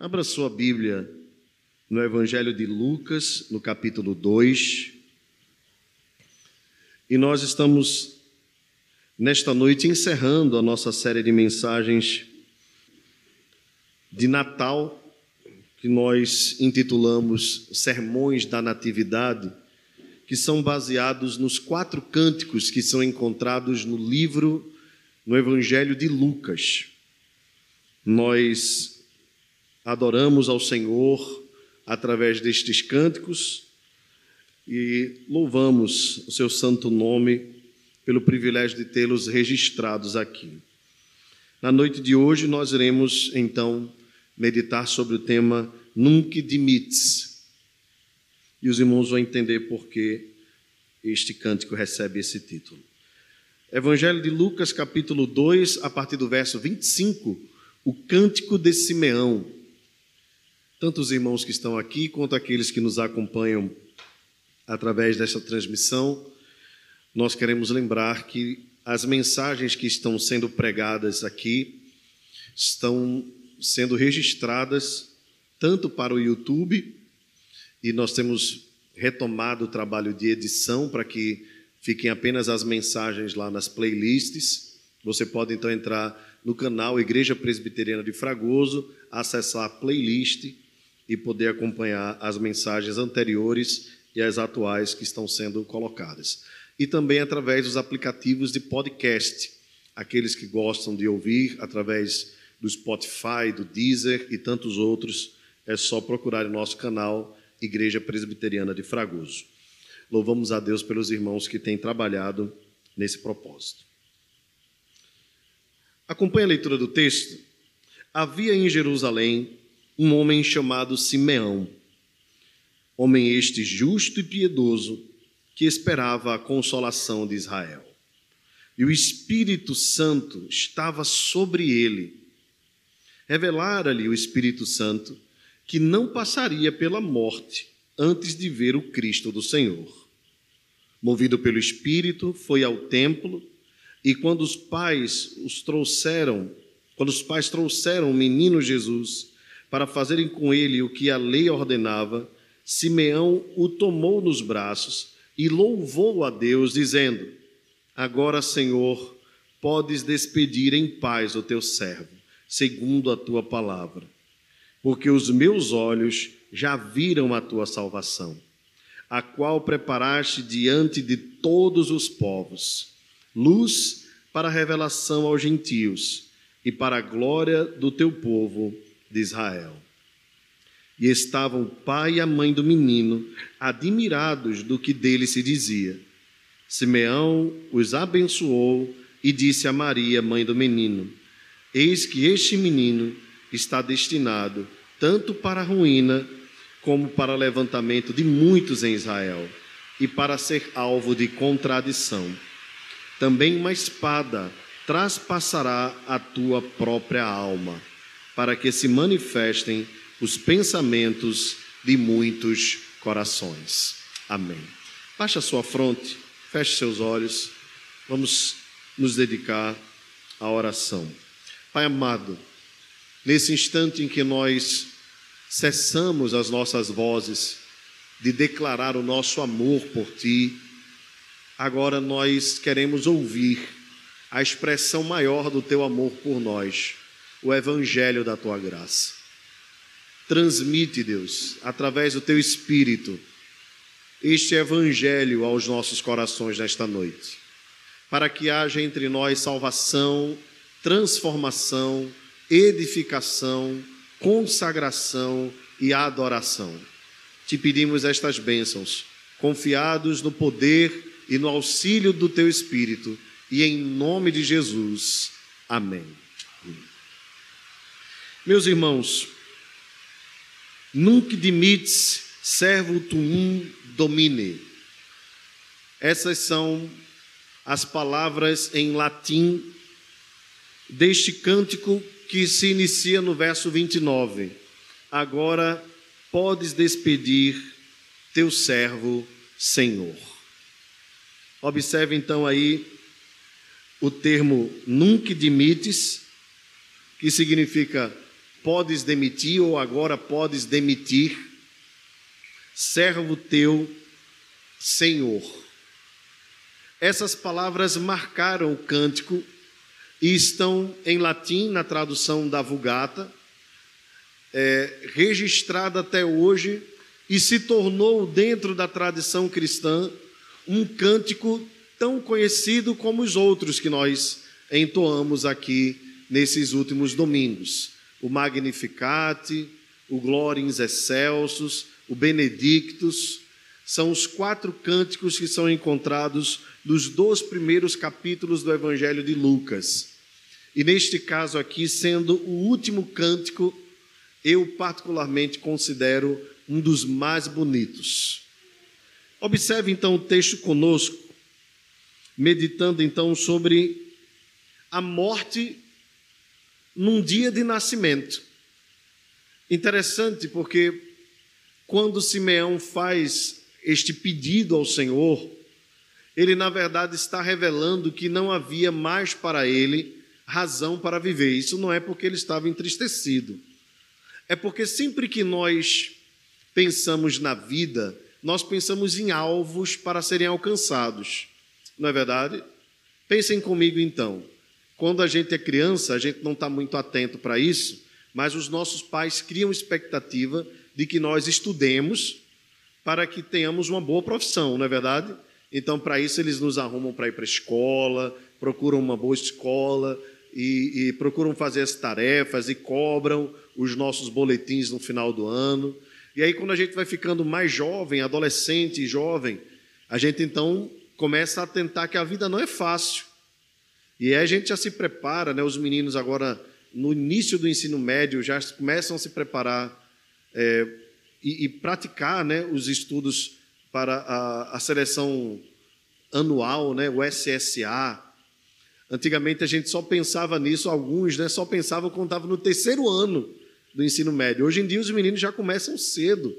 Abra sua Bíblia no Evangelho de Lucas, no capítulo 2. E nós estamos, nesta noite, encerrando a nossa série de mensagens de Natal, que nós intitulamos Sermões da Natividade, que são baseados nos quatro cânticos que são encontrados no livro, no Evangelho de Lucas. Nós adoramos ao Senhor através destes cânticos e louvamos o seu santo nome pelo privilégio de tê-los registrados aqui. Na noite de hoje, nós iremos então meditar sobre o tema Nunc dimites. E os irmãos vão entender por que este cântico recebe esse título. Evangelho de Lucas, capítulo 2, a partir do verso 25, o cântico de Simeão. Tanto os irmãos que estão aqui quanto aqueles que nos acompanham através desta transmissão, nós queremos lembrar que as mensagens que estão sendo pregadas aqui estão sendo registradas tanto para o YouTube, e nós temos retomado o trabalho de edição para que fiquem apenas as mensagens lá nas playlists. Você pode então entrar no canal Igreja Presbiteriana de Fragoso, acessar a playlist e poder acompanhar as mensagens anteriores e as atuais que estão sendo colocadas. E também através dos aplicativos de podcast, aqueles que gostam de ouvir através do Spotify, do Deezer e tantos outros, é só procurar o nosso canal Igreja Presbiteriana de Fragoso. Louvamos a Deus pelos irmãos que têm trabalhado nesse propósito. Acompanhe a leitura do texto. Havia em Jerusalém um homem chamado Simeão, homem este justo e piedoso, que esperava a consolação de Israel. E o Espírito Santo estava sobre ele. Revelara-lhe o Espírito Santo que não passaria pela morte antes de ver o Cristo do Senhor. Movido pelo Espírito, foi ao templo e quando os pais os trouxeram, quando os pais trouxeram o menino Jesus para fazerem com ele o que a lei ordenava, Simeão o tomou nos braços e louvou a Deus, dizendo: Agora, Senhor, podes despedir em paz o teu servo, segundo a tua palavra, porque os meus olhos já viram a tua salvação, a qual preparaste diante de todos os povos, luz para revelação aos gentios e para a glória do teu povo de Israel. E estavam o pai e a mãe do menino admirados do que dele se dizia. Simeão os abençoou e disse a Maria, mãe do menino: Eis que este menino está destinado tanto para a ruína como para o levantamento de muitos em Israel e para ser alvo de contradição. Também uma espada traspassará a tua própria alma para que se manifestem os pensamentos de muitos corações. Amém. Baixe a sua fronte, feche seus olhos, vamos nos dedicar à oração. Pai amado, nesse instante em que nós cessamos as nossas vozes de declarar o nosso amor por Ti, agora nós queremos ouvir a expressão maior do Teu amor por nós o evangelho da tua graça. Transmite, Deus, através do teu espírito, este evangelho aos nossos corações nesta noite, para que haja entre nós salvação, transformação, edificação, consagração e adoração. Te pedimos estas bênçãos, confiados no poder e no auxílio do teu Espírito, e em nome de Jesus. Amém. Meus irmãos, nunc dimites servo tuum domine. Essas são as palavras em latim deste cântico que se inicia no verso 29. Agora podes despedir teu servo Senhor. Observe então aí o termo nunc dimites, que significa podes demitir ou agora podes demitir, servo teu Senhor. Essas palavras marcaram o cântico e estão em latim na tradução da Vulgata, é, registrada até hoje e se tornou, dentro da tradição cristã, um cântico tão conhecido como os outros que nós entoamos aqui nesses últimos domingos: o Magnificat, o Gloriens Excelsus, o Benedictus. São os quatro cânticos que são encontrados nos dois primeiros capítulos do Evangelho de Lucas. E neste caso aqui, sendo o último cântico, eu particularmente considero um dos mais bonitos. Observe então o texto conosco, meditando então sobre a morte num dia de nascimento. Interessante porque quando Simeão faz este pedido ao Senhor, ele na verdade está revelando que não havia mais para ele razão para viver. Isso não é porque ele estava entristecido. É porque sempre que nós pensamos na vida, nós pensamos em alvos para serem alcançados. Não é verdade? Pensem comigo então. Quando a gente é criança, a gente não está muito atento para isso, mas os nossos pais criam expectativa de que nós estudemos para que tenhamos uma boa profissão, não é verdade? Então, para isso, eles nos arrumam para ir para a escola, procuram uma boa escola e, e procuram fazer as tarefas e cobram os nossos boletins no final do ano. E aí, quando a gente vai ficando mais jovem, adolescente e jovem, a gente então começa a tentar que a vida não é fácil. E aí a gente já se prepara, né? Os meninos agora, no início do ensino médio, já começam a se preparar é, e, e, praticar né, os estudos para a, a seleção anual, né, o SSA. Antigamente a gente só pensava nisso, alguns né, só pensavam quando estava no terceiro ano do ensino médio. Hoje em dia os meninos já começam cedo.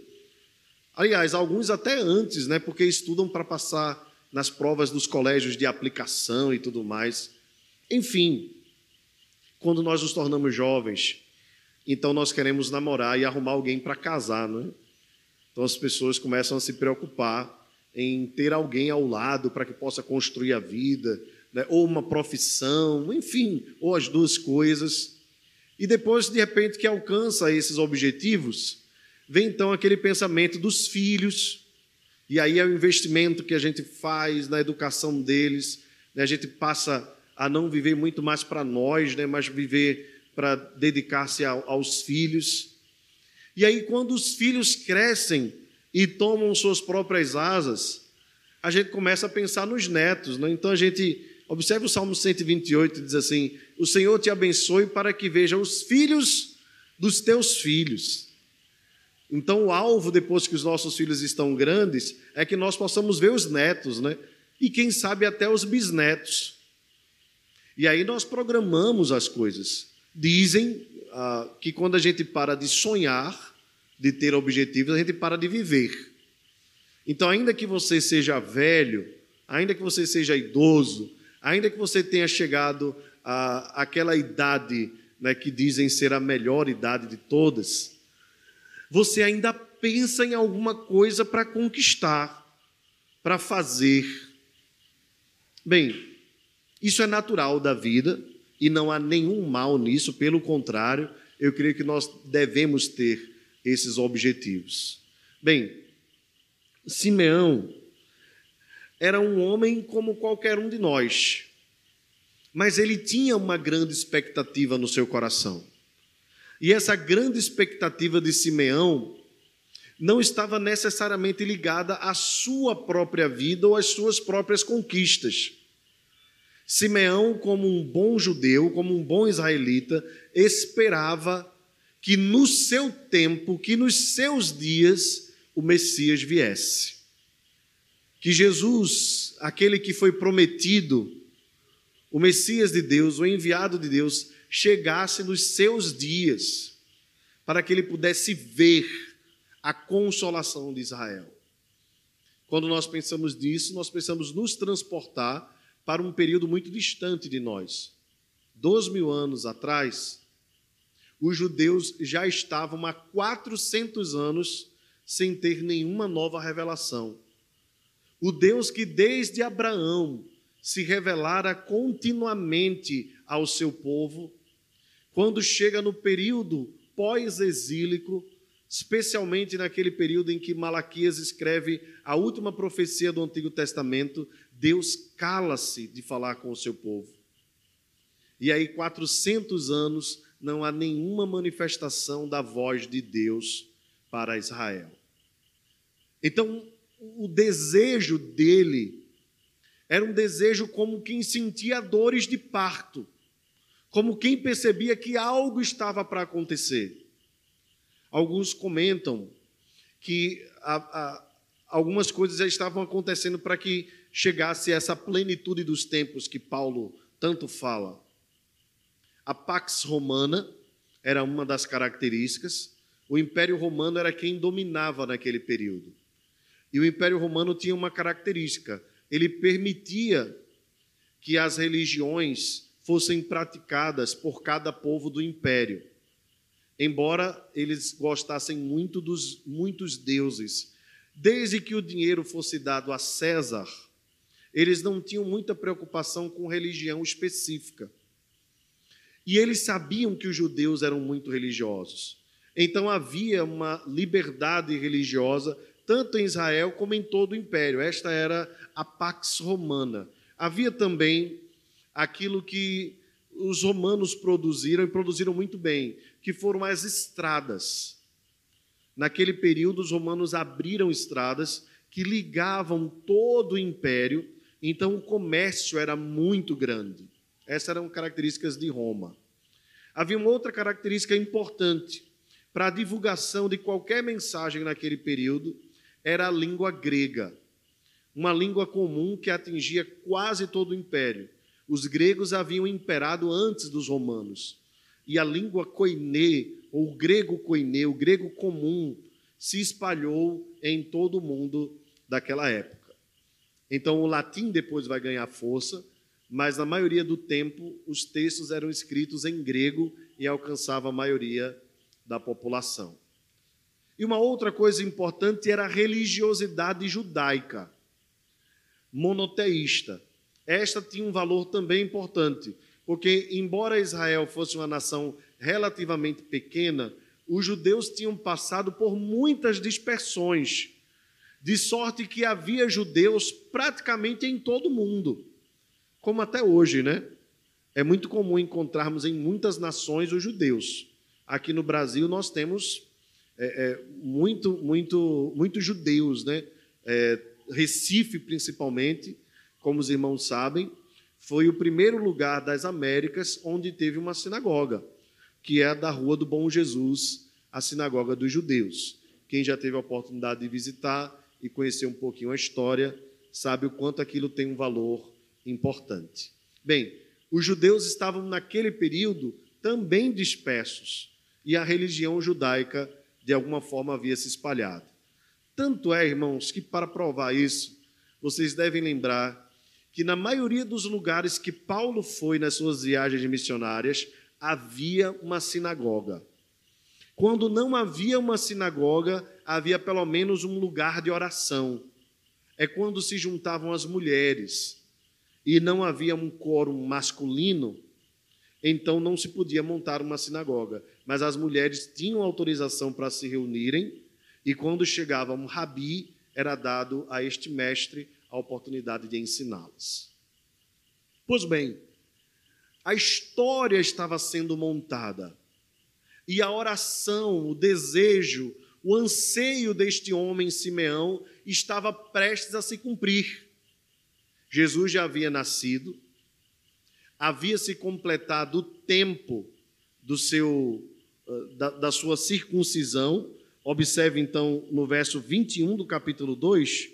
Aliás, alguns até antes, né, porque estudam para passar nas provas dos colégios de aplicação e tudo mais. Enfim, quando nós nos tornamos jovens, então nós queremos namorar e arrumar alguém para casar, não é? Então as pessoas começam a se preocupar em ter alguém ao lado para que possa construir a vida, né? ou uma profissão, enfim, ou as duas coisas. E depois, de repente, que alcança esses objetivos, vem então aquele pensamento dos filhos, e aí é o investimento que a gente faz na educação deles, né? a gente passa a não viver muito mais para nós, né? mas viver para dedicar-se aos filhos. E aí, quando os filhos crescem e tomam suas próprias asas, a gente começa a pensar nos netos. Né? Então a gente Observe o Salmo 128, diz assim: O Senhor te abençoe para que veja os filhos dos teus filhos. Então, o alvo, depois que os nossos filhos estão grandes, é que nós possamos ver os netos, né? E quem sabe até os bisnetos. E aí nós programamos as coisas. Dizem ah, que quando a gente para de sonhar, de ter objetivos, a gente para de viver. Então, ainda que você seja velho, ainda que você seja idoso, Ainda que você tenha chegado à, àquela idade né, que dizem ser a melhor idade de todas, você ainda pensa em alguma coisa para conquistar, para fazer. Bem, isso é natural da vida e não há nenhum mal nisso, pelo contrário, eu creio que nós devemos ter esses objetivos. Bem, Simeão era um homem como qualquer um de nós, mas ele tinha uma grande expectativa no seu coração. E essa grande expectativa de Simeão não estava necessariamente ligada à sua própria vida ou às suas próprias conquistas. Simeão, como um bom judeu, como um bom israelita, esperava que no seu tempo, que nos seus dias, o Messias viesse que Jesus, aquele que foi prometido, o Messias de Deus, o enviado de Deus, chegasse nos seus dias, para que ele pudesse ver a consolação de Israel. Quando nós pensamos nisso, nós pensamos nos transportar para um período muito distante de nós. Dois mil anos atrás, os judeus já estavam há 400 anos sem ter nenhuma nova revelação. O Deus que desde Abraão se revelara continuamente ao seu povo, quando chega no período pós-exílico, especialmente naquele período em que Malaquias escreve a última profecia do Antigo Testamento, Deus cala-se de falar com o seu povo. E aí, 400 anos, não há nenhuma manifestação da voz de Deus para Israel. Então, o desejo dele era um desejo como quem sentia dores de parto, como quem percebia que algo estava para acontecer. Alguns comentam que a, a, algumas coisas já estavam acontecendo para que chegasse essa plenitude dos tempos que Paulo tanto fala. A Pax Romana era uma das características. O Império Romano era quem dominava naquele período. E o Império Romano tinha uma característica: ele permitia que as religiões fossem praticadas por cada povo do império. Embora eles gostassem muito dos muitos deuses, desde que o dinheiro fosse dado a César, eles não tinham muita preocupação com religião específica. E eles sabiam que os judeus eram muito religiosos. Então havia uma liberdade religiosa tanto em Israel como em todo o império. Esta era a Pax Romana. Havia também aquilo que os romanos produziram e produziram muito bem, que foram as estradas. Naquele período, os romanos abriram estradas que ligavam todo o império, então o comércio era muito grande. Essas eram características de Roma. Havia uma outra característica importante para a divulgação de qualquer mensagem naquele período, era a língua grega, uma língua comum que atingia quase todo o império. Os gregos haviam imperado antes dos romanos. E a língua koiné, ou grego koiné, o grego comum, se espalhou em todo o mundo daquela época. Então o latim depois vai ganhar força, mas na maioria do tempo os textos eram escritos em grego e alcançava a maioria da população. E uma outra coisa importante era a religiosidade judaica, monoteísta. Esta tinha um valor também importante, porque, embora Israel fosse uma nação relativamente pequena, os judeus tinham passado por muitas dispersões, de sorte que havia judeus praticamente em todo o mundo, como até hoje, né? É muito comum encontrarmos em muitas nações os judeus. Aqui no Brasil nós temos é, é, muito, muito, muitos judeus, né? É, Recife, principalmente, como os irmãos sabem, foi o primeiro lugar das Américas onde teve uma sinagoga, que é a da Rua do Bom Jesus, a sinagoga dos judeus. Quem já teve a oportunidade de visitar e conhecer um pouquinho a história, sabe o quanto aquilo tem um valor importante. Bem, os judeus estavam naquele período também dispersos e a religião judaica de alguma forma havia se espalhado. Tanto é, irmãos, que para provar isso, vocês devem lembrar que na maioria dos lugares que Paulo foi nas suas viagens missionárias, havia uma sinagoga. Quando não havia uma sinagoga, havia pelo menos um lugar de oração. É quando se juntavam as mulheres e não havia um quórum masculino, então não se podia montar uma sinagoga mas as mulheres tinham autorização para se reunirem, e quando chegava um rabi, era dado a este mestre a oportunidade de ensiná-las. Pois bem, a história estava sendo montada, e a oração, o desejo, o anseio deste homem Simeão estava prestes a se cumprir. Jesus já havia nascido, havia se completado o tempo do seu da, da sua circuncisão. Observe então no verso 21 do capítulo 2,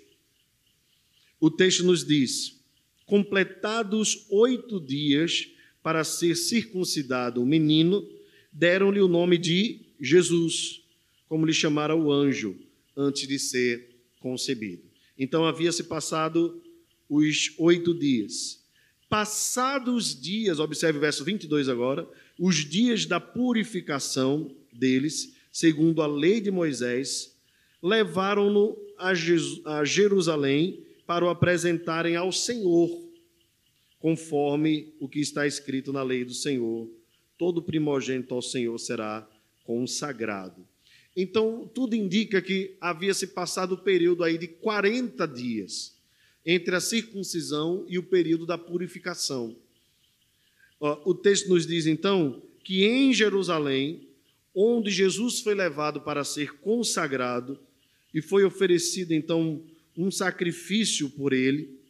o texto nos diz: Completados oito dias para ser circuncidado o menino, deram-lhe o nome de Jesus, como lhe chamara o anjo antes de ser concebido. Então havia se passado os oito dias. Passados os dias, observe o verso 22 agora, os dias da purificação deles, segundo a lei de Moisés, levaram-no a Jerusalém para o apresentarem ao Senhor, conforme o que está escrito na lei do Senhor. Todo primogênito ao Senhor será consagrado. Então, tudo indica que havia se passado o período aí de 40 dias entre a circuncisão e o período da purificação. O texto nos diz então que em Jerusalém, onde Jesus foi levado para ser consagrado e foi oferecido então um sacrifício por ele,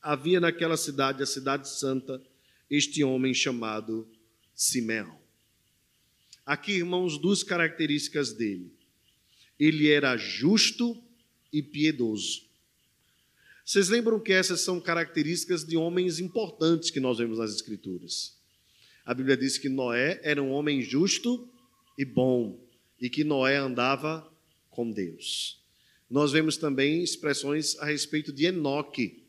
havia naquela cidade, a cidade santa, este homem chamado Simeão. Aqui, irmãos, duas características dele. Ele era justo e piedoso. Vocês lembram que essas são características de homens importantes que nós vemos nas Escrituras? A Bíblia diz que Noé era um homem justo e bom e que Noé andava com Deus. Nós vemos também expressões a respeito de Enoque.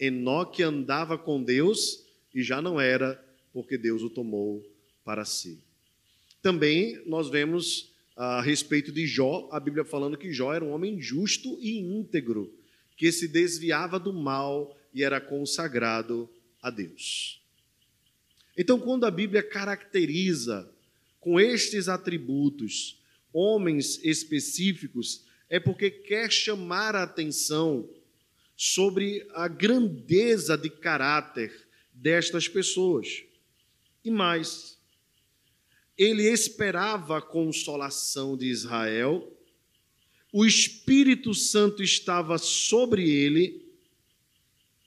Enoque andava com Deus e já não era, porque Deus o tomou para si. Também nós vemos a respeito de Jó, a Bíblia falando que Jó era um homem justo e íntegro que se desviava do mal e era consagrado a Deus. Então, quando a Bíblia caracteriza com estes atributos homens específicos, é porque quer chamar a atenção sobre a grandeza de caráter destas pessoas. E mais, ele esperava a consolação de Israel o Espírito Santo estava sobre ele.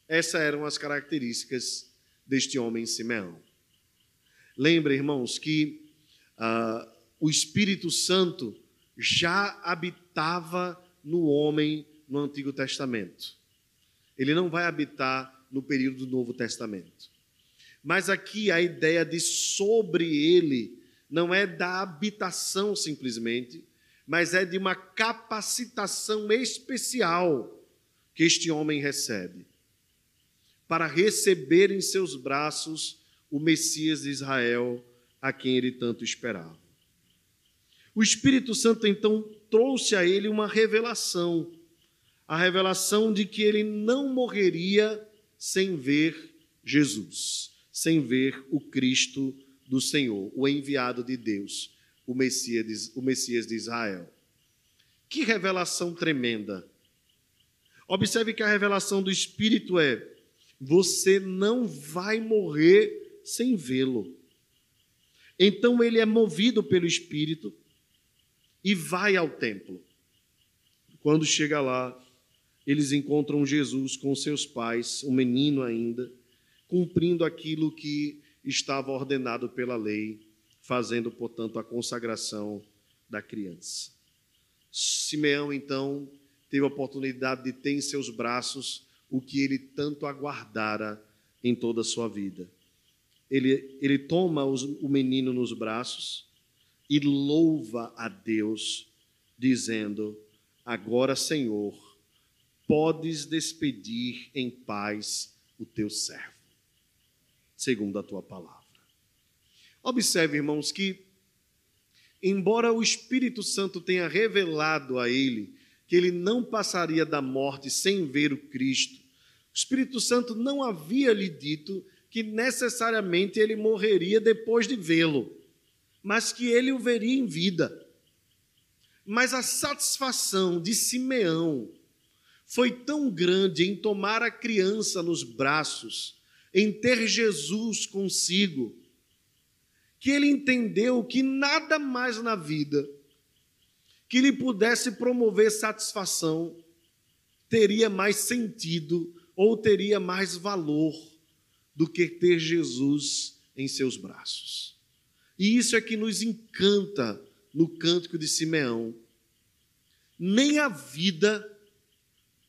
Essas eram as características deste homem Simeão. Lembra, irmãos, que uh, o Espírito Santo já habitava no homem no Antigo Testamento. Ele não vai habitar no período do Novo Testamento. Mas aqui a ideia de sobre ele não é da habitação simplesmente, mas é de uma capacitação especial que este homem recebe para receber em seus braços o Messias de Israel, a quem ele tanto esperava. O Espírito Santo então trouxe a ele uma revelação, a revelação de que ele não morreria sem ver Jesus, sem ver o Cristo do Senhor, o enviado de Deus o Messias, o Messias de Israel. Que revelação tremenda! Observe que a revelação do Espírito é: você não vai morrer sem vê-lo. Então ele é movido pelo Espírito e vai ao templo. Quando chega lá, eles encontram Jesus com seus pais, um menino ainda, cumprindo aquilo que estava ordenado pela lei fazendo, portanto, a consagração da criança. Simeão, então, teve a oportunidade de ter em seus braços o que ele tanto aguardara em toda a sua vida. Ele, ele toma os, o menino nos braços e louva a Deus, dizendo: Agora, Senhor, podes despedir em paz o teu servo, segundo a tua palavra. Observe, irmãos, que, embora o Espírito Santo tenha revelado a ele que ele não passaria da morte sem ver o Cristo, o Espírito Santo não havia lhe dito que necessariamente ele morreria depois de vê-lo, mas que ele o veria em vida. Mas a satisfação de Simeão foi tão grande em tomar a criança nos braços, em ter Jesus consigo, que ele entendeu que nada mais na vida que lhe pudesse promover satisfação teria mais sentido ou teria mais valor do que ter Jesus em seus braços. E isso é que nos encanta no cântico de Simeão. Nem a vida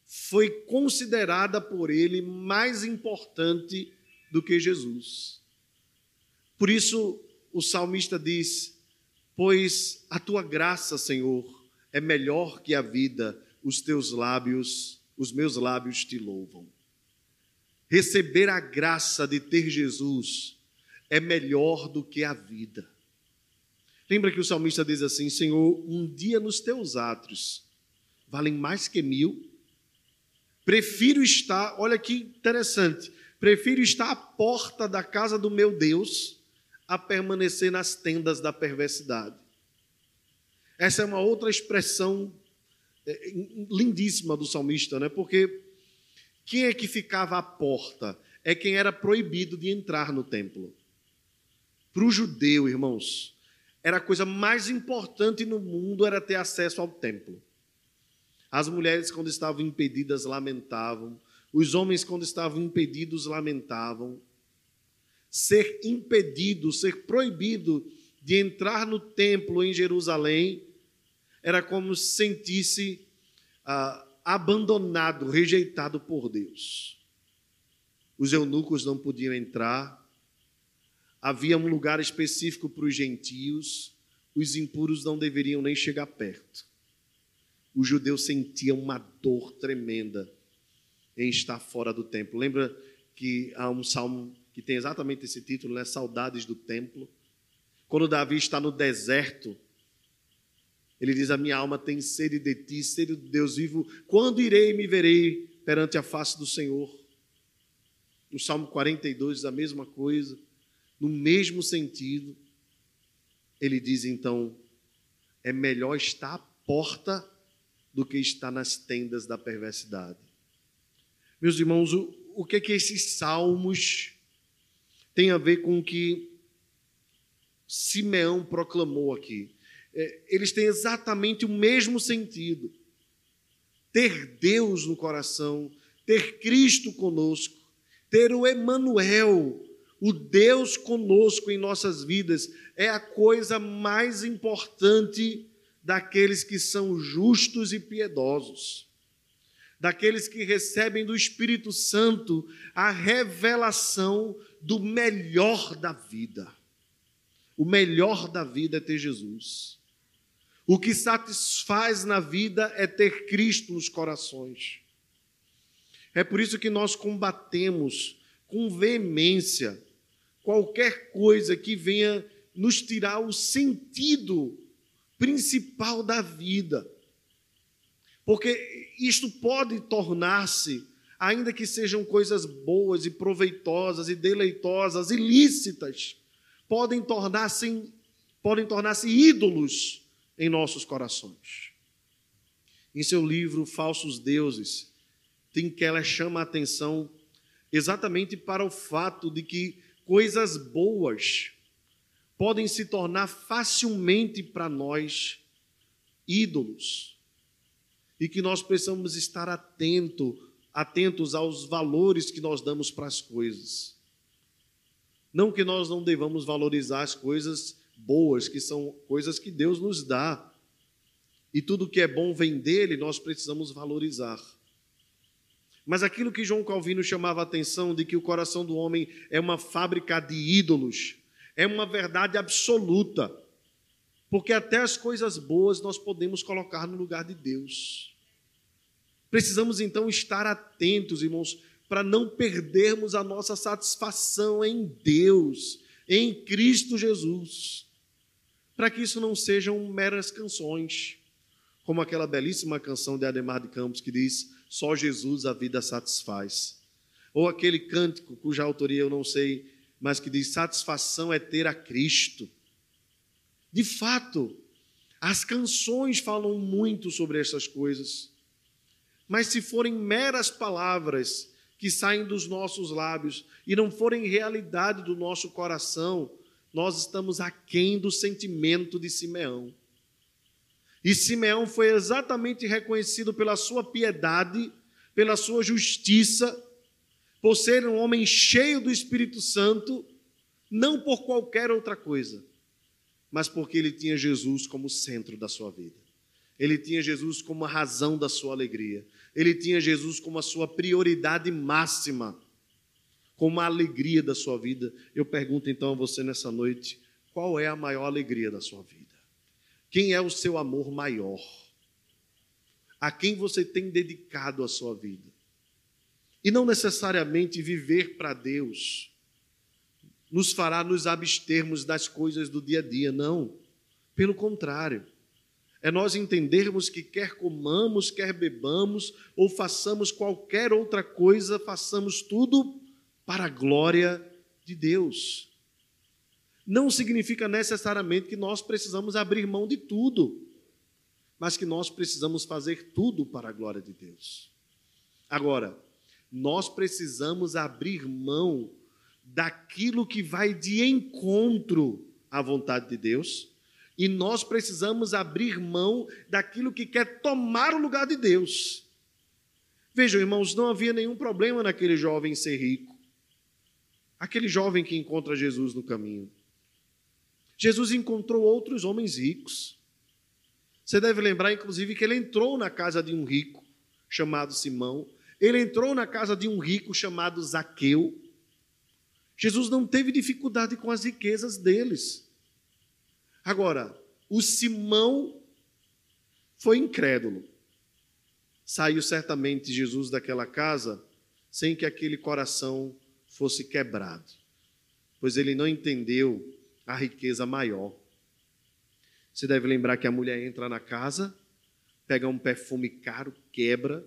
foi considerada por ele mais importante do que Jesus. Por isso, o salmista diz: Pois a tua graça, Senhor, é melhor que a vida, os teus lábios, os meus lábios te louvam. receber a graça de ter Jesus é melhor do que a vida. Lembra que o salmista diz assim: Senhor, um dia nos teus átrios valem mais que mil. Prefiro estar, olha que interessante, prefiro estar à porta da casa do meu Deus a permanecer nas tendas da perversidade. Essa é uma outra expressão é, lindíssima do salmista, né? Porque quem é que ficava à porta? É quem era proibido de entrar no templo. Para o judeu, irmãos, era a coisa mais importante no mundo era ter acesso ao templo. As mulheres, quando estavam impedidas, lamentavam. Os homens, quando estavam impedidos, lamentavam. Ser impedido, ser proibido de entrar no templo em Jerusalém era como se sentisse ah, abandonado, rejeitado por Deus. Os eunucos não podiam entrar, havia um lugar específico para os gentios, os impuros não deveriam nem chegar perto. Os judeus sentiam uma dor tremenda em estar fora do templo. Lembra que há um salmo que tem exatamente esse título, né? Saudades do templo. Quando Davi está no deserto, ele diz: A minha alma tem sede de ti, sede do Deus vivo. Quando irei e me verei perante a face do Senhor? No Salmo 42 a mesma coisa, no mesmo sentido. Ele diz então: É melhor estar à porta do que estar nas tendas da perversidade. Meus irmãos, o, o que é que esses salmos têm a ver com o que Simeão proclamou aqui? É, eles têm exatamente o mesmo sentido. Ter Deus no coração, ter Cristo conosco, ter o Emanuel, o Deus conosco em nossas vidas, é a coisa mais importante daqueles que são justos e piedosos, daqueles que recebem do Espírito Santo a revelação do melhor da vida. O melhor da vida é ter Jesus. O que satisfaz na vida é ter Cristo nos corações. É por isso que nós combatemos com veemência qualquer coisa que venha nos tirar o sentido principal da vida. Porque isto pode tornar-se, ainda que sejam coisas boas e proveitosas e deleitosas e podem tornar-se podem tornar-se ídolos em nossos corações. Em seu livro Falsos Deuses, Tim Keller chama a atenção exatamente para o fato de que coisas boas podem se tornar facilmente para nós ídolos e que nós precisamos estar atento, atentos aos valores que nós damos para as coisas. Não que nós não devamos valorizar as coisas boas, que são coisas que Deus nos dá. E tudo que é bom vem dele, nós precisamos valorizar. Mas aquilo que João Calvino chamava a atenção de que o coração do homem é uma fábrica de ídolos, é uma verdade absoluta. Porque até as coisas boas nós podemos colocar no lugar de Deus. Precisamos então estar atentos, irmãos, para não perdermos a nossa satisfação em Deus, em Cristo Jesus para que isso não sejam meras canções, como aquela belíssima canção de Ademar de Campos que diz: Só Jesus a vida satisfaz. Ou aquele cântico cuja autoria eu não sei, mas que diz: Satisfação é ter a Cristo. De fato, as canções falam muito sobre essas coisas, mas se forem meras palavras que saem dos nossos lábios e não forem realidade do nosso coração, nós estamos aquém do sentimento de Simeão. E Simeão foi exatamente reconhecido pela sua piedade, pela sua justiça, por ser um homem cheio do Espírito Santo, não por qualquer outra coisa, mas porque ele tinha Jesus como centro da sua vida. Ele tinha Jesus como a razão da sua alegria. Ele tinha Jesus como a sua prioridade máxima como a alegria da sua vida. Eu pergunto então a você nessa noite: qual é a maior alegria da sua vida? Quem é o seu amor maior? A quem você tem dedicado a sua vida? E não necessariamente viver para Deus nos fará nos abstermos das coisas do dia a dia, não. Pelo contrário, é nós entendermos que quer comamos, quer bebamos ou façamos qualquer outra coisa, façamos tudo para a glória de Deus. Não significa necessariamente que nós precisamos abrir mão de tudo, mas que nós precisamos fazer tudo para a glória de Deus. Agora, nós precisamos abrir mão daquilo que vai de encontro à vontade de Deus, e nós precisamos abrir mão daquilo que quer tomar o lugar de Deus. Vejam, irmãos, não havia nenhum problema naquele jovem ser rico. Aquele jovem que encontra Jesus no caminho. Jesus encontrou outros homens ricos. Você deve lembrar, inclusive, que ele entrou na casa de um rico chamado Simão, ele entrou na casa de um rico chamado Zaqueu. Jesus não teve dificuldade com as riquezas deles. Agora, o Simão foi incrédulo. Saiu certamente Jesus daquela casa sem que aquele coração fosse quebrado, pois ele não entendeu a riqueza maior. Você deve lembrar que a mulher entra na casa, pega um perfume caro, quebra,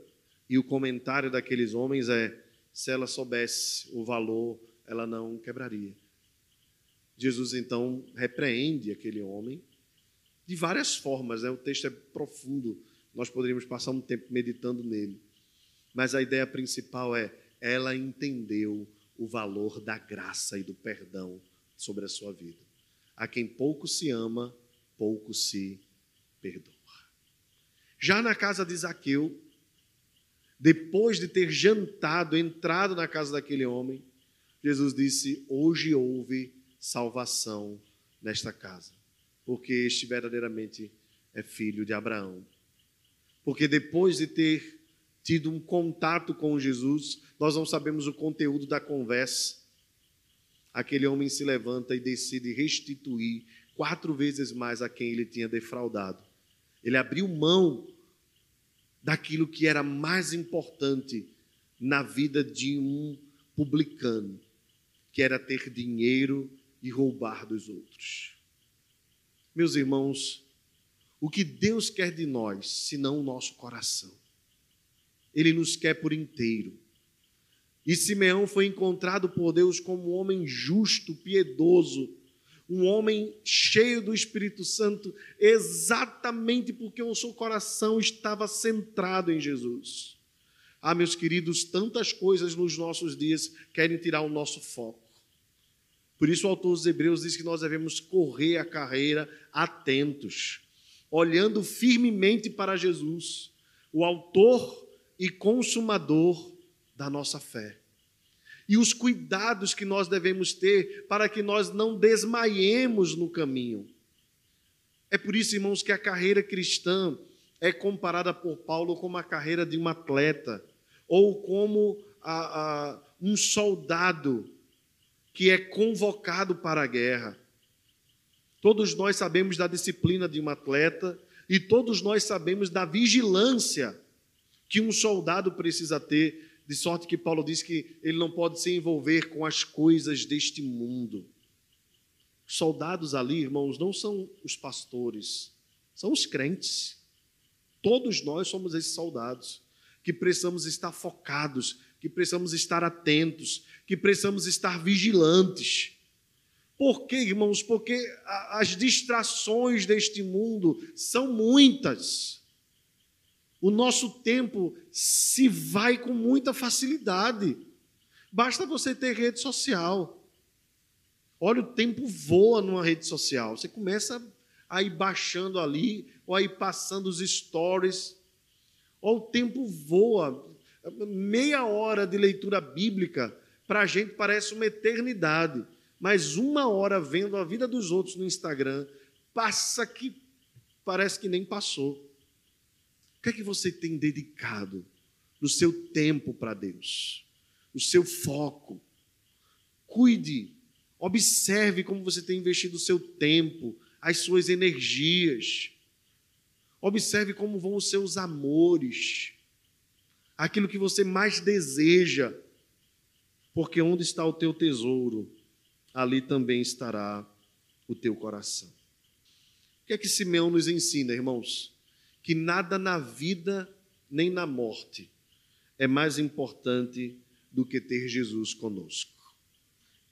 e o comentário daqueles homens é: se ela soubesse o valor, ela não quebraria. Jesus então repreende aquele homem de várias formas, né? o texto é profundo, nós poderíamos passar um tempo meditando nele. Mas a ideia principal é: ela entendeu o valor da graça e do perdão sobre a sua vida. A quem pouco se ama, pouco se perdoa. Já na casa de Zaqueu, depois de ter jantado, entrado na casa daquele homem, Jesus disse: Hoje houve salvação nesta casa, porque este verdadeiramente é filho de Abraão. Porque depois de ter tido um contato com Jesus, nós não sabemos o conteúdo da conversa. Aquele homem se levanta e decide restituir quatro vezes mais a quem ele tinha defraudado. Ele abriu mão daquilo que era mais importante na vida de um publicano, que era ter dinheiro e roubar dos outros. Meus irmãos, o que Deus quer de nós, senão o nosso coração? Ele nos quer por inteiro. E Simeão foi encontrado por Deus como um homem justo, piedoso, um homem cheio do Espírito Santo, exatamente porque o seu coração estava centrado em Jesus. Ah, meus queridos, tantas coisas nos nossos dias querem tirar o nosso foco. Por isso, o autor dos Hebreus diz que nós devemos correr a carreira atentos, olhando firmemente para Jesus, o autor e consumador da nossa fé e os cuidados que nós devemos ter para que nós não desmaiemos no caminho. É por isso, irmãos, que a carreira cristã é comparada por Paulo como a carreira de um atleta ou como a, a, um soldado que é convocado para a guerra. Todos nós sabemos da disciplina de um atleta e todos nós sabemos da vigilância que um soldado precisa ter de sorte que Paulo diz que ele não pode se envolver com as coisas deste mundo. Soldados ali, irmãos, não são os pastores, são os crentes. Todos nós somos esses soldados que precisamos estar focados, que precisamos estar atentos, que precisamos estar vigilantes. Por quê, irmãos? Porque as distrações deste mundo são muitas o nosso tempo se vai com muita facilidade. Basta você ter rede social. Olha, o tempo voa numa rede social. Você começa a ir baixando ali, ou a ir passando os stories. Ou o tempo voa. Meia hora de leitura bíblica, para a gente parece uma eternidade. Mas uma hora vendo a vida dos outros no Instagram, passa que parece que nem passou que é que você tem dedicado no seu tempo para Deus? O seu foco. Cuide, observe como você tem investido o seu tempo, as suas energias. Observe como vão os seus amores. aquilo que você mais deseja, porque onde está o teu tesouro, ali também estará o teu coração. O que é que Simeão nos ensina, irmãos? Que nada na vida nem na morte é mais importante do que ter Jesus conosco.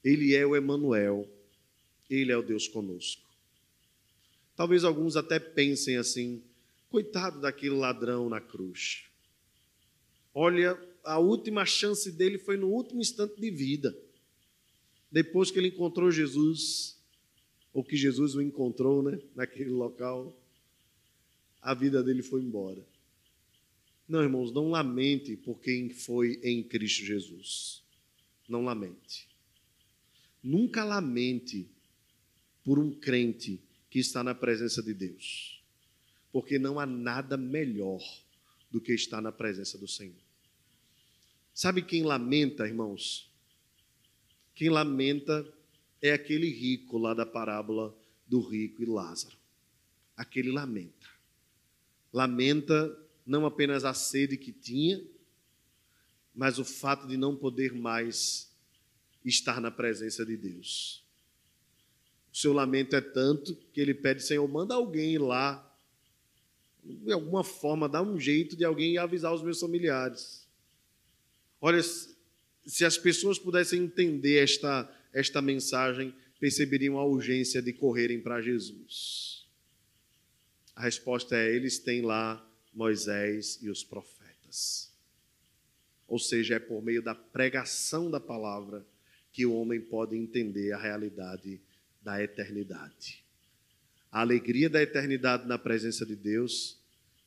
Ele é o Emanuel, ele é o Deus conosco. Talvez alguns até pensem assim: coitado daquele ladrão na cruz. Olha, a última chance dele foi no último instante de vida. Depois que ele encontrou Jesus, ou que Jesus o encontrou, né, naquele local, a vida dele foi embora. Não, irmãos, não lamente por quem foi em Cristo Jesus. Não lamente. Nunca lamente por um crente que está na presença de Deus, porque não há nada melhor do que estar na presença do Senhor. Sabe quem lamenta, irmãos? Quem lamenta é aquele rico lá da parábola do rico e Lázaro. Aquele lamenta. Lamenta não apenas a sede que tinha, mas o fato de não poder mais estar na presença de Deus. O seu lamento é tanto que ele pede, Senhor, manda alguém lá, de alguma forma, dá um jeito de alguém avisar os meus familiares. Olha, se as pessoas pudessem entender esta, esta mensagem, perceberiam a urgência de correrem para Jesus. A resposta é: eles têm lá Moisés e os profetas. Ou seja, é por meio da pregação da palavra que o homem pode entender a realidade da eternidade. A alegria da eternidade na presença de Deus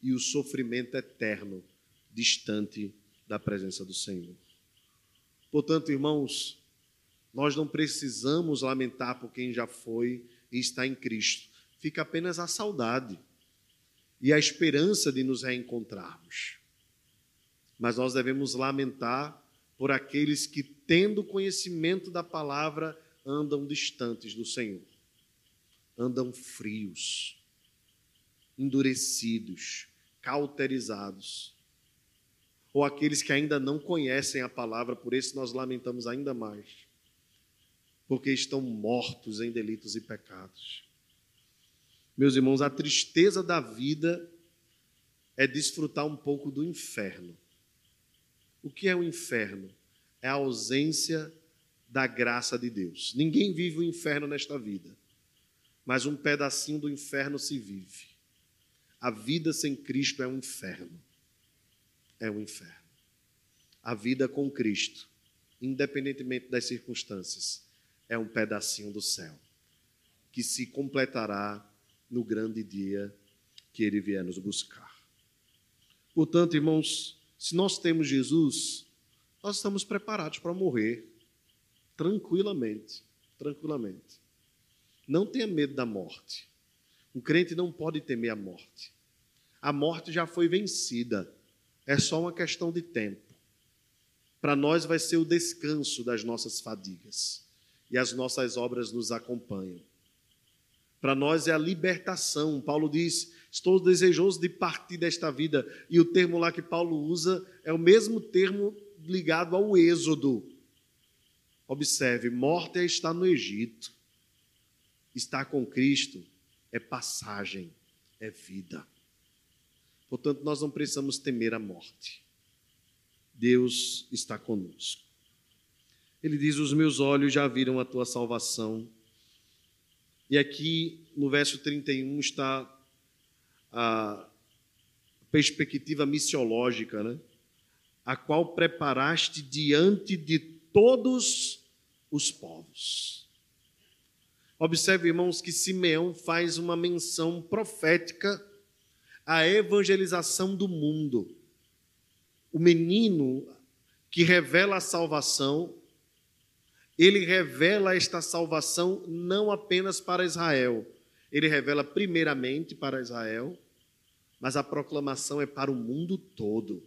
e o sofrimento eterno distante da presença do Senhor. Portanto, irmãos, nós não precisamos lamentar por quem já foi e está em Cristo. Fica apenas a saudade e a esperança de nos reencontrarmos. Mas nós devemos lamentar por aqueles que, tendo conhecimento da palavra, andam distantes do Senhor, andam frios, endurecidos, cauterizados. Ou aqueles que ainda não conhecem a palavra, por isso nós lamentamos ainda mais, porque estão mortos em delitos e pecados. Meus irmãos, a tristeza da vida é desfrutar um pouco do inferno. O que é o inferno? É a ausência da graça de Deus. Ninguém vive o inferno nesta vida, mas um pedacinho do inferno se vive. A vida sem Cristo é um inferno. É um inferno. A vida com Cristo, independentemente das circunstâncias, é um pedacinho do céu que se completará no grande dia que ele vier nos buscar. Portanto, irmãos, se nós temos Jesus, nós estamos preparados para morrer tranquilamente, tranquilamente. Não tenha medo da morte. Um crente não pode temer a morte. A morte já foi vencida. É só uma questão de tempo. Para nós vai ser o descanso das nossas fadigas. E as nossas obras nos acompanham. Para nós é a libertação. Paulo diz: Estou desejoso de partir desta vida. E o termo lá que Paulo usa é o mesmo termo ligado ao êxodo. Observe: morte é estar no Egito. Estar com Cristo é passagem, é vida. Portanto, nós não precisamos temer a morte. Deus está conosco. Ele diz: Os meus olhos já viram a tua salvação e aqui no verso 31 está a perspectiva missiológica, né? a qual preparaste diante de todos os povos. Observe, irmãos, que Simeão faz uma menção profética à evangelização do mundo. O menino que revela a salvação ele revela esta salvação não apenas para Israel, ele revela primeiramente para Israel, mas a proclamação é para o mundo todo,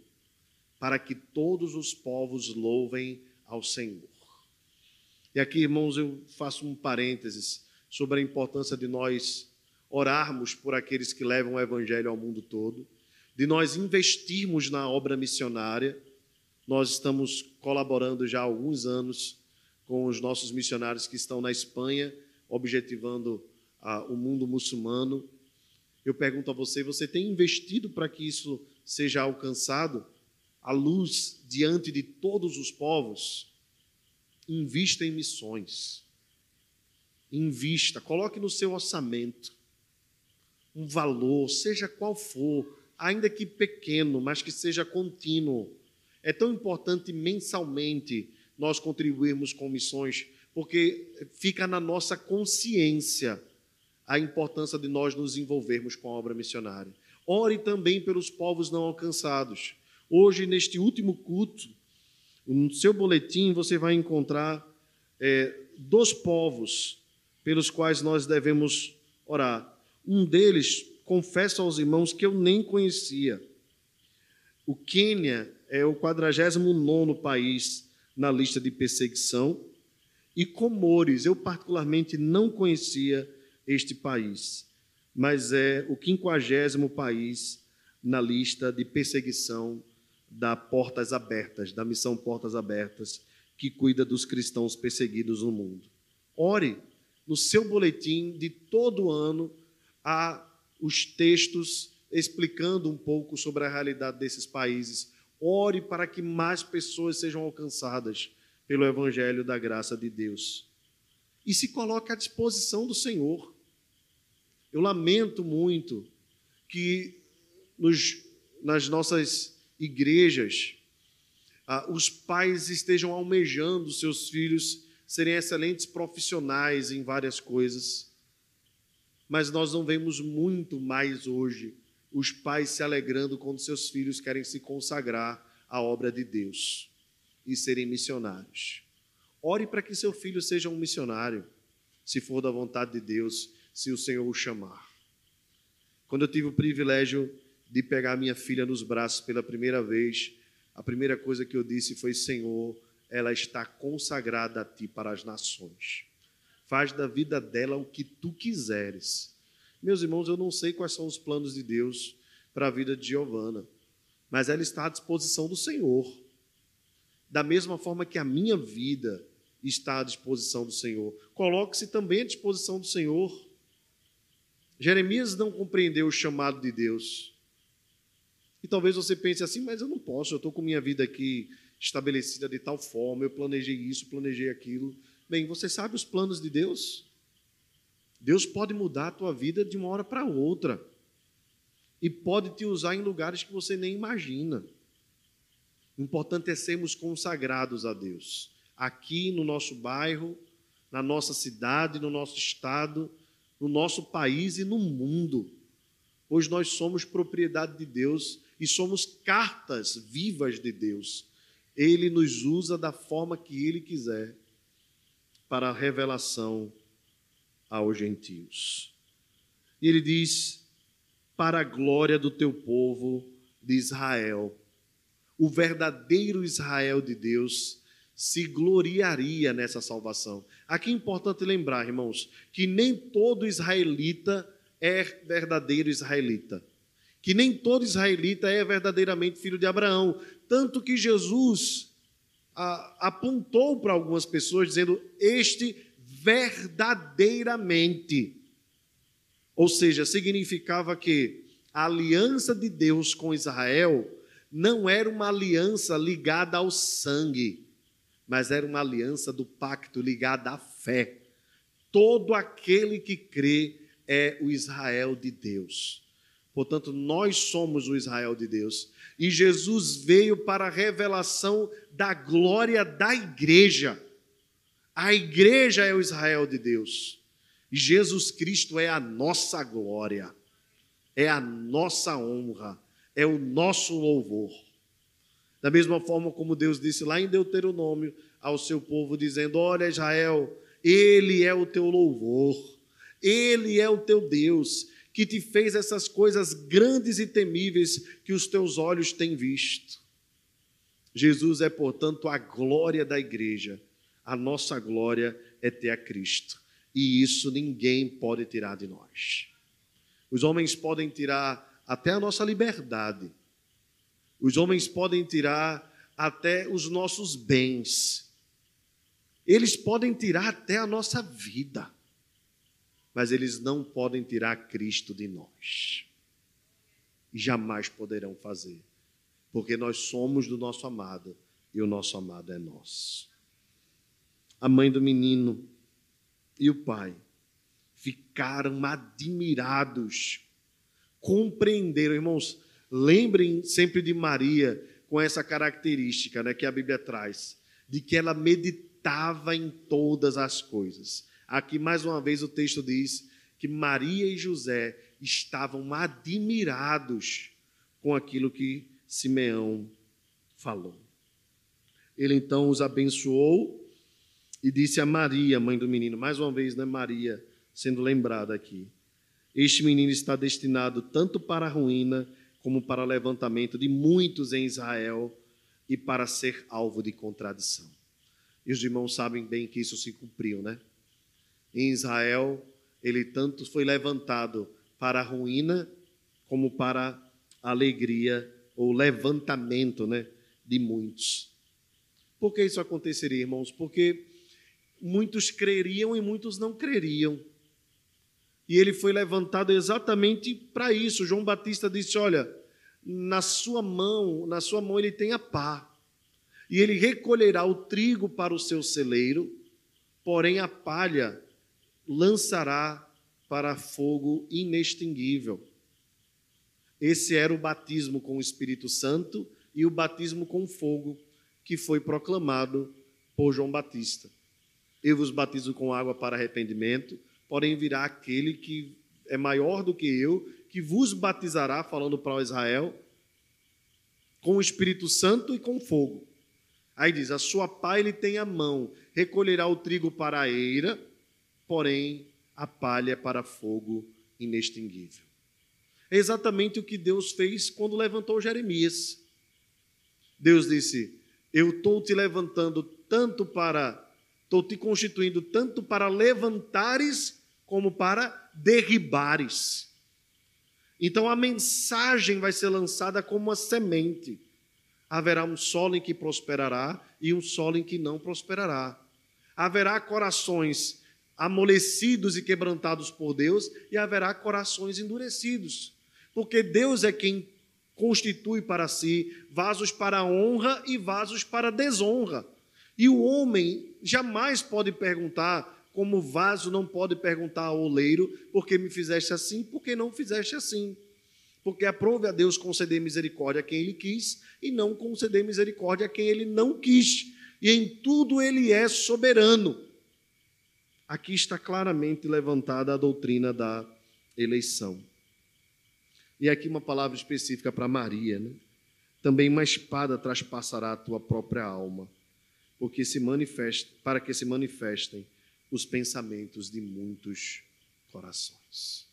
para que todos os povos louvem ao Senhor. E aqui, irmãos, eu faço um parênteses sobre a importância de nós orarmos por aqueles que levam o evangelho ao mundo todo, de nós investirmos na obra missionária. Nós estamos colaborando já há alguns anos com os nossos missionários que estão na Espanha, objetivando ah, o mundo muçulmano. Eu pergunto a você: você tem investido para que isso seja alcançado? A luz diante de todos os povos? Invista em missões. Invista, coloque no seu orçamento um valor, seja qual for, ainda que pequeno, mas que seja contínuo. É tão importante mensalmente nós contribuirmos com missões, porque fica na nossa consciência a importância de nós nos envolvermos com a obra missionária. Ore também pelos povos não alcançados. Hoje, neste último culto, no seu boletim você vai encontrar é, dois povos pelos quais nós devemos orar. Um deles, confesso aos irmãos que eu nem conhecia. O Quênia é o 49 país na lista de perseguição. E Comores, eu particularmente não conhecia este país, mas é o 50 país na lista de perseguição da Portas Abertas, da missão Portas Abertas, que cuida dos cristãos perseguidos no mundo. Ore no seu boletim de todo ano há os textos explicando um pouco sobre a realidade desses países. Ore para que mais pessoas sejam alcançadas pelo evangelho da graça de Deus. E se coloque à disposição do Senhor. Eu lamento muito que nos, nas nossas igrejas ah, os pais estejam almejando seus filhos serem excelentes profissionais em várias coisas mas nós não vemos muito mais hoje os pais se alegrando quando seus filhos querem se consagrar à obra de Deus e serem missionários. Ore para que seu filho seja um missionário, se for da vontade de Deus, se o Senhor o chamar. Quando eu tive o privilégio de pegar minha filha nos braços pela primeira vez, a primeira coisa que eu disse foi: Senhor, ela está consagrada a ti para as nações faz da vida dela o que tu quiseres. Meus irmãos, eu não sei quais são os planos de Deus para a vida de Giovana, mas ela está à disposição do Senhor. Da mesma forma que a minha vida está à disposição do Senhor, coloque-se também à disposição do Senhor. Jeremias não compreendeu o chamado de Deus. E talvez você pense assim, mas eu não posso, eu estou com minha vida aqui estabelecida de tal forma, eu planejei isso, planejei aquilo. Bem, você sabe os planos de Deus? Deus pode mudar a tua vida de uma hora para outra. E pode te usar em lugares que você nem imagina. O importante é sermos consagrados a Deus. Aqui no nosso bairro, na nossa cidade, no nosso estado, no nosso país e no mundo. Hoje nós somos propriedade de Deus e somos cartas vivas de Deus. Ele nos usa da forma que Ele quiser para a revelação aos gentios. E ele diz: para a glória do teu povo de Israel. O verdadeiro Israel de Deus se gloriaria nessa salvação. Aqui é importante lembrar, irmãos, que nem todo israelita é verdadeiro israelita. Que nem todo israelita é verdadeiramente filho de Abraão. Tanto que Jesus apontou para algumas pessoas, dizendo: Este verdadeiramente. Ou seja, significava que a aliança de Deus com Israel não era uma aliança ligada ao sangue, mas era uma aliança do pacto ligada à fé. Todo aquele que crê é o Israel de Deus. Portanto, nós somos o Israel de Deus. E Jesus veio para a revelação da glória da igreja. A igreja é o Israel de Deus. E Jesus Cristo é a nossa glória, é a nossa honra, é o nosso louvor. Da mesma forma como Deus disse lá em Deuteronômio ao seu povo, dizendo: Olha, Israel, Ele é o teu louvor, Ele é o teu Deus, que te fez essas coisas grandes e temíveis que os teus olhos têm visto. Jesus é, portanto, a glória da igreja. A nossa glória é ter a Cristo. E isso ninguém pode tirar de nós. Os homens podem tirar até a nossa liberdade. Os homens podem tirar até os nossos bens. Eles podem tirar até a nossa vida. Mas eles não podem tirar Cristo de nós. E jamais poderão fazer. Porque nós somos do nosso amado e o nosso amado é nosso. A mãe do menino e o pai ficaram admirados, compreenderam, irmãos. Lembrem sempre de Maria com essa característica né, que a Bíblia traz, de que ela meditava em todas as coisas. Aqui, mais uma vez, o texto diz que Maria e José estavam admirados com aquilo que Simeão falou. Ele então os abençoou e disse a Maria, mãe do menino, mais uma vez, né, Maria, sendo lembrada aqui: Este menino está destinado tanto para a ruína como para o levantamento de muitos em Israel e para ser alvo de contradição. E os irmãos sabem bem que isso se cumpriu, né? Em Israel, ele tanto foi levantado para a ruína como para a alegria ou levantamento, né, de muitos. Por que isso aconteceria, irmãos? Porque muitos creriam e muitos não creriam. E ele foi levantado exatamente para isso. João Batista disse: Olha, na sua mão, na sua mão ele tem a pá. E ele recolherá o trigo para o seu celeiro, porém a palha lançará para fogo inextinguível. Esse era o batismo com o Espírito Santo e o batismo com fogo que foi proclamado por João Batista. Eu vos batizo com água para arrependimento, porém virá aquele que é maior do que eu, que vos batizará, falando para Israel, com o Espírito Santo e com fogo. Aí diz: a sua pá ele tem a mão, recolherá o trigo para a eira, porém a palha para fogo inextinguível. É exatamente o que Deus fez quando levantou Jeremias. Deus disse: Eu estou te levantando tanto para Estou te constituindo tanto para levantares como para derribares. Então a mensagem vai ser lançada como uma semente. Haverá um solo em que prosperará e um solo em que não prosperará. Haverá corações amolecidos e quebrantados por Deus e haverá corações endurecidos. Porque Deus é quem constitui para si vasos para honra e vasos para desonra. E o homem jamais pode perguntar, como o vaso não pode perguntar ao oleiro, por que me fizeste assim, por que não fizeste assim? Porque aprove a Deus conceder misericórdia a quem ele quis e não conceder misericórdia a quem ele não quis. E em tudo ele é soberano. Aqui está claramente levantada a doutrina da eleição. E aqui uma palavra específica para Maria, né? Também uma espada traspassará a tua própria alma porque se manifeste, para que se manifestem os pensamentos de muitos corações.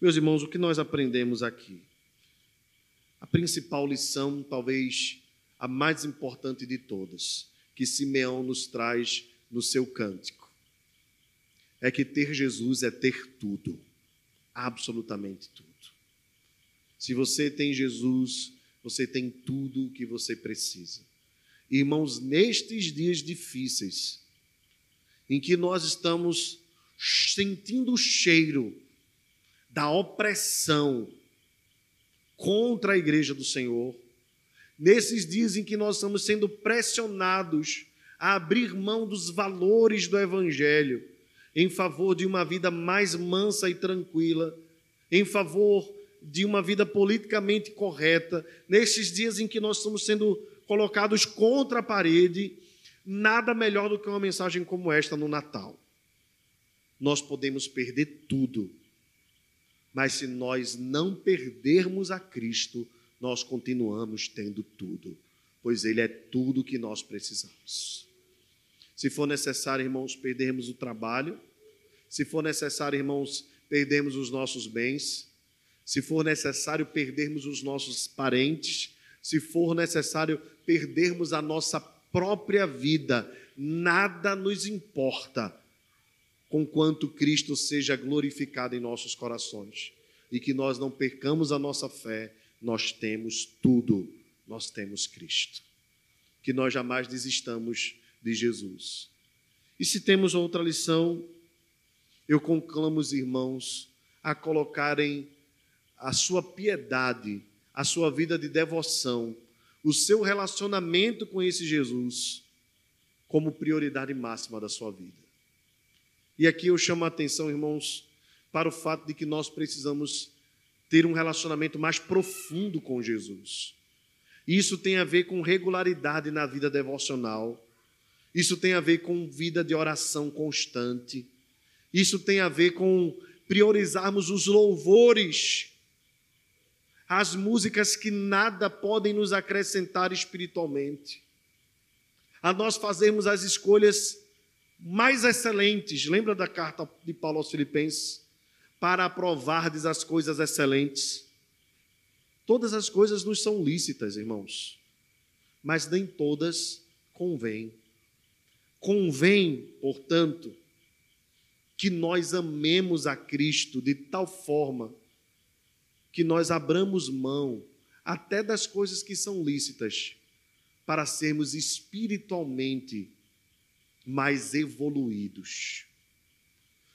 Meus irmãos, o que nós aprendemos aqui? A principal lição, talvez a mais importante de todas, que Simeão nos traz no seu cântico, é que ter Jesus é ter tudo, absolutamente tudo. Se você tem Jesus, você tem tudo o que você precisa. Irmãos, nestes dias difíceis, em que nós estamos sentindo o cheiro da opressão contra a igreja do Senhor, nesses dias em que nós estamos sendo pressionados a abrir mão dos valores do Evangelho em favor de uma vida mais mansa e tranquila, em favor de uma vida politicamente correta, nesses dias em que nós estamos sendo colocados contra a parede, nada melhor do que uma mensagem como esta no Natal. Nós podemos perder tudo, mas se nós não perdermos a Cristo, nós continuamos tendo tudo, pois Ele é tudo que nós precisamos. Se for necessário, irmãos, perdermos o trabalho, se for necessário, irmãos, perdermos os nossos bens, se for necessário perdermos os nossos parentes, se for necessário perdermos a nossa própria vida, nada nos importa, conquanto Cristo seja glorificado em nossos corações. e que nós não percamos a nossa fé, nós temos tudo, nós temos Cristo. Que nós jamais desistamos de Jesus. E se temos outra lição, eu conclamo os irmãos a colocarem a sua piedade, a sua vida de devoção, o seu relacionamento com esse Jesus como prioridade máxima da sua vida. E aqui eu chamo a atenção, irmãos, para o fato de que nós precisamos ter um relacionamento mais profundo com Jesus. Isso tem a ver com regularidade na vida devocional. Isso tem a ver com vida de oração constante. Isso tem a ver com priorizarmos os louvores, as músicas que nada podem nos acrescentar espiritualmente. A nós fazermos as escolhas mais excelentes. Lembra da carta de Paulo aos Filipenses? Para aprovardes as coisas excelentes. Todas as coisas nos são lícitas, irmãos, mas nem todas convêm. Convém, portanto, que nós amemos a Cristo de tal forma que nós abramos mão até das coisas que são lícitas para sermos espiritualmente mais evoluídos.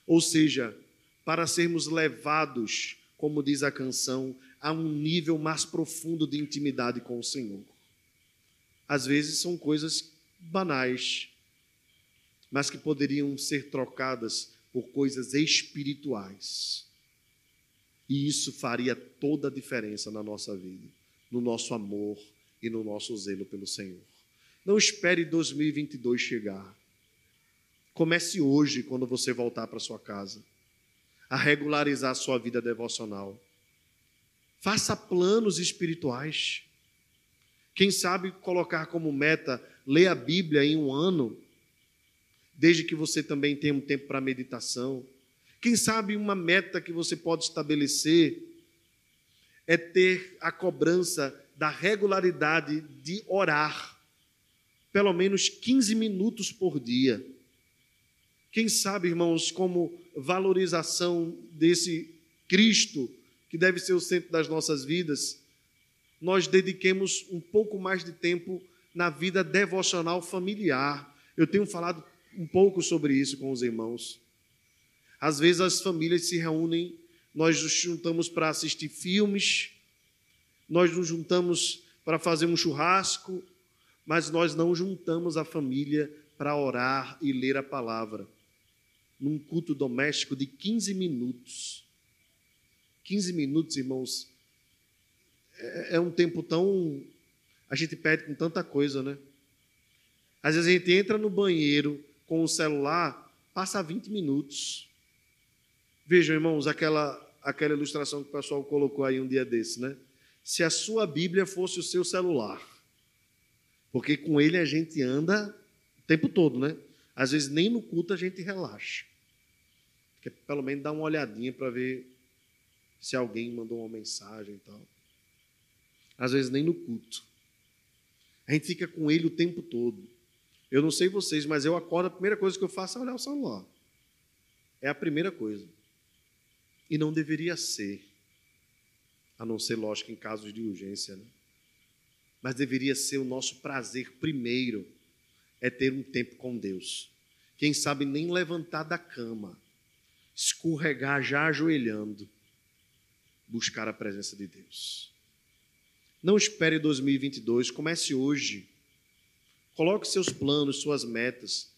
Ou seja, para sermos levados, como diz a canção, a um nível mais profundo de intimidade com o Senhor. Às vezes são coisas banais, mas que poderiam ser trocadas por coisas espirituais. E isso faria toda a diferença na nossa vida, no nosso amor e no nosso zelo pelo Senhor. Não espere 2022 chegar. Comece hoje, quando você voltar para sua casa, a regularizar a sua vida devocional. Faça planos espirituais. Quem sabe colocar como meta ler a Bíblia em um ano, desde que você também tenha um tempo para meditação. Quem sabe uma meta que você pode estabelecer é ter a cobrança da regularidade de orar, pelo menos 15 minutos por dia. Quem sabe, irmãos, como valorização desse Cristo, que deve ser o centro das nossas vidas, nós dediquemos um pouco mais de tempo na vida devocional familiar. Eu tenho falado um pouco sobre isso com os irmãos. Às vezes as famílias se reúnem, nós nos juntamos para assistir filmes, nós nos juntamos para fazer um churrasco, mas nós não juntamos a família para orar e ler a palavra num culto doméstico de 15 minutos. 15 minutos, irmãos, é, é um tempo tão. A gente perde com tanta coisa, né? Às vezes a gente entra no banheiro com o celular, passa 20 minutos. Vejam, irmãos, aquela, aquela ilustração que o pessoal colocou aí um dia desse, né? Se a sua Bíblia fosse o seu celular, porque com ele a gente anda o tempo todo, né? Às vezes nem no culto a gente relaxa que pelo menos dar uma olhadinha para ver se alguém mandou uma mensagem e tal. Às vezes nem no culto. A gente fica com ele o tempo todo. Eu não sei vocês, mas eu acordo, a primeira coisa que eu faço é olhar o celular. É a primeira coisa. E não deveria ser. A não ser, lógico, em casos de urgência, né? Mas deveria ser o nosso prazer primeiro é ter um tempo com Deus. Quem sabe nem levantar da cama escorregar já ajoelhando, buscar a presença de Deus. Não espere 2022, comece hoje. Coloque seus planos, suas metas.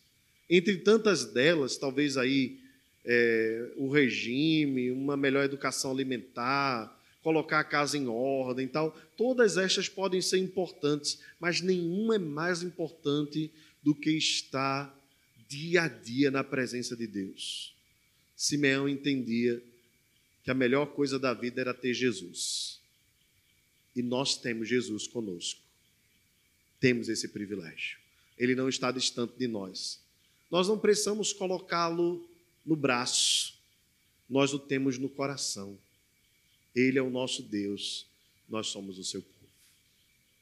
Entre tantas delas, talvez aí é, o regime, uma melhor educação alimentar, colocar a casa em ordem tal. Todas estas podem ser importantes, mas nenhuma é mais importante do que estar dia a dia na presença de Deus. Simeão entendia que a melhor coisa da vida era ter Jesus. E nós temos Jesus conosco. Temos esse privilégio. Ele não está distante de nós. Nós não precisamos colocá-lo no braço, nós o temos no coração. Ele é o nosso Deus, nós somos o seu povo.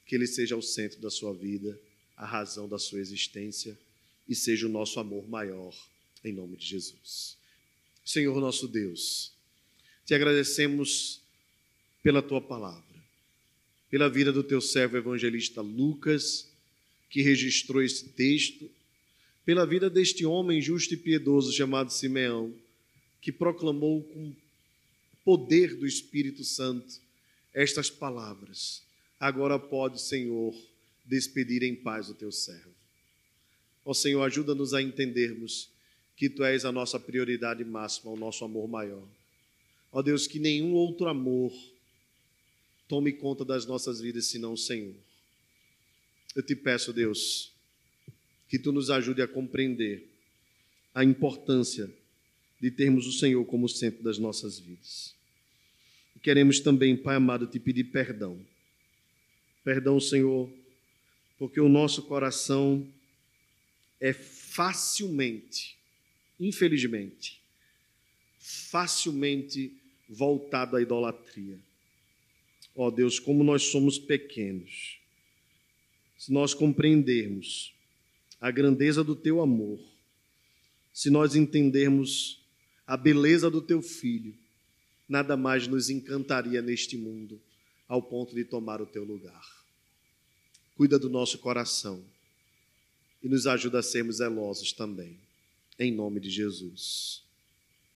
Que ele seja o centro da sua vida, a razão da sua existência e seja o nosso amor maior, em nome de Jesus. Senhor nosso Deus, Te agradecemos pela tua palavra, pela vida do teu servo evangelista Lucas, que registrou esse texto, pela vida deste homem justo e piedoso chamado Simeão, que proclamou com poder do Espírito Santo estas palavras. Agora pode, Senhor, despedir em paz o teu servo. Ó Senhor, ajuda-nos a entendermos que tu és a nossa prioridade máxima, o nosso amor maior. Ó Deus, que nenhum outro amor tome conta das nossas vidas senão o Senhor. Eu te peço, Deus, que tu nos ajude a compreender a importância de termos o Senhor como centro das nossas vidas. E queremos também, Pai amado, te pedir perdão. Perdão, Senhor, porque o nosso coração é facilmente, infelizmente, facilmente voltado à idolatria. Ó oh Deus, como nós somos pequenos. Se nós compreendermos a grandeza do teu amor, se nós entendermos a beleza do teu filho, nada mais nos encantaria neste mundo ao ponto de tomar o teu lugar. Cuida do nosso coração e nos ajuda a sermos zelosos também. Em nome de Jesus.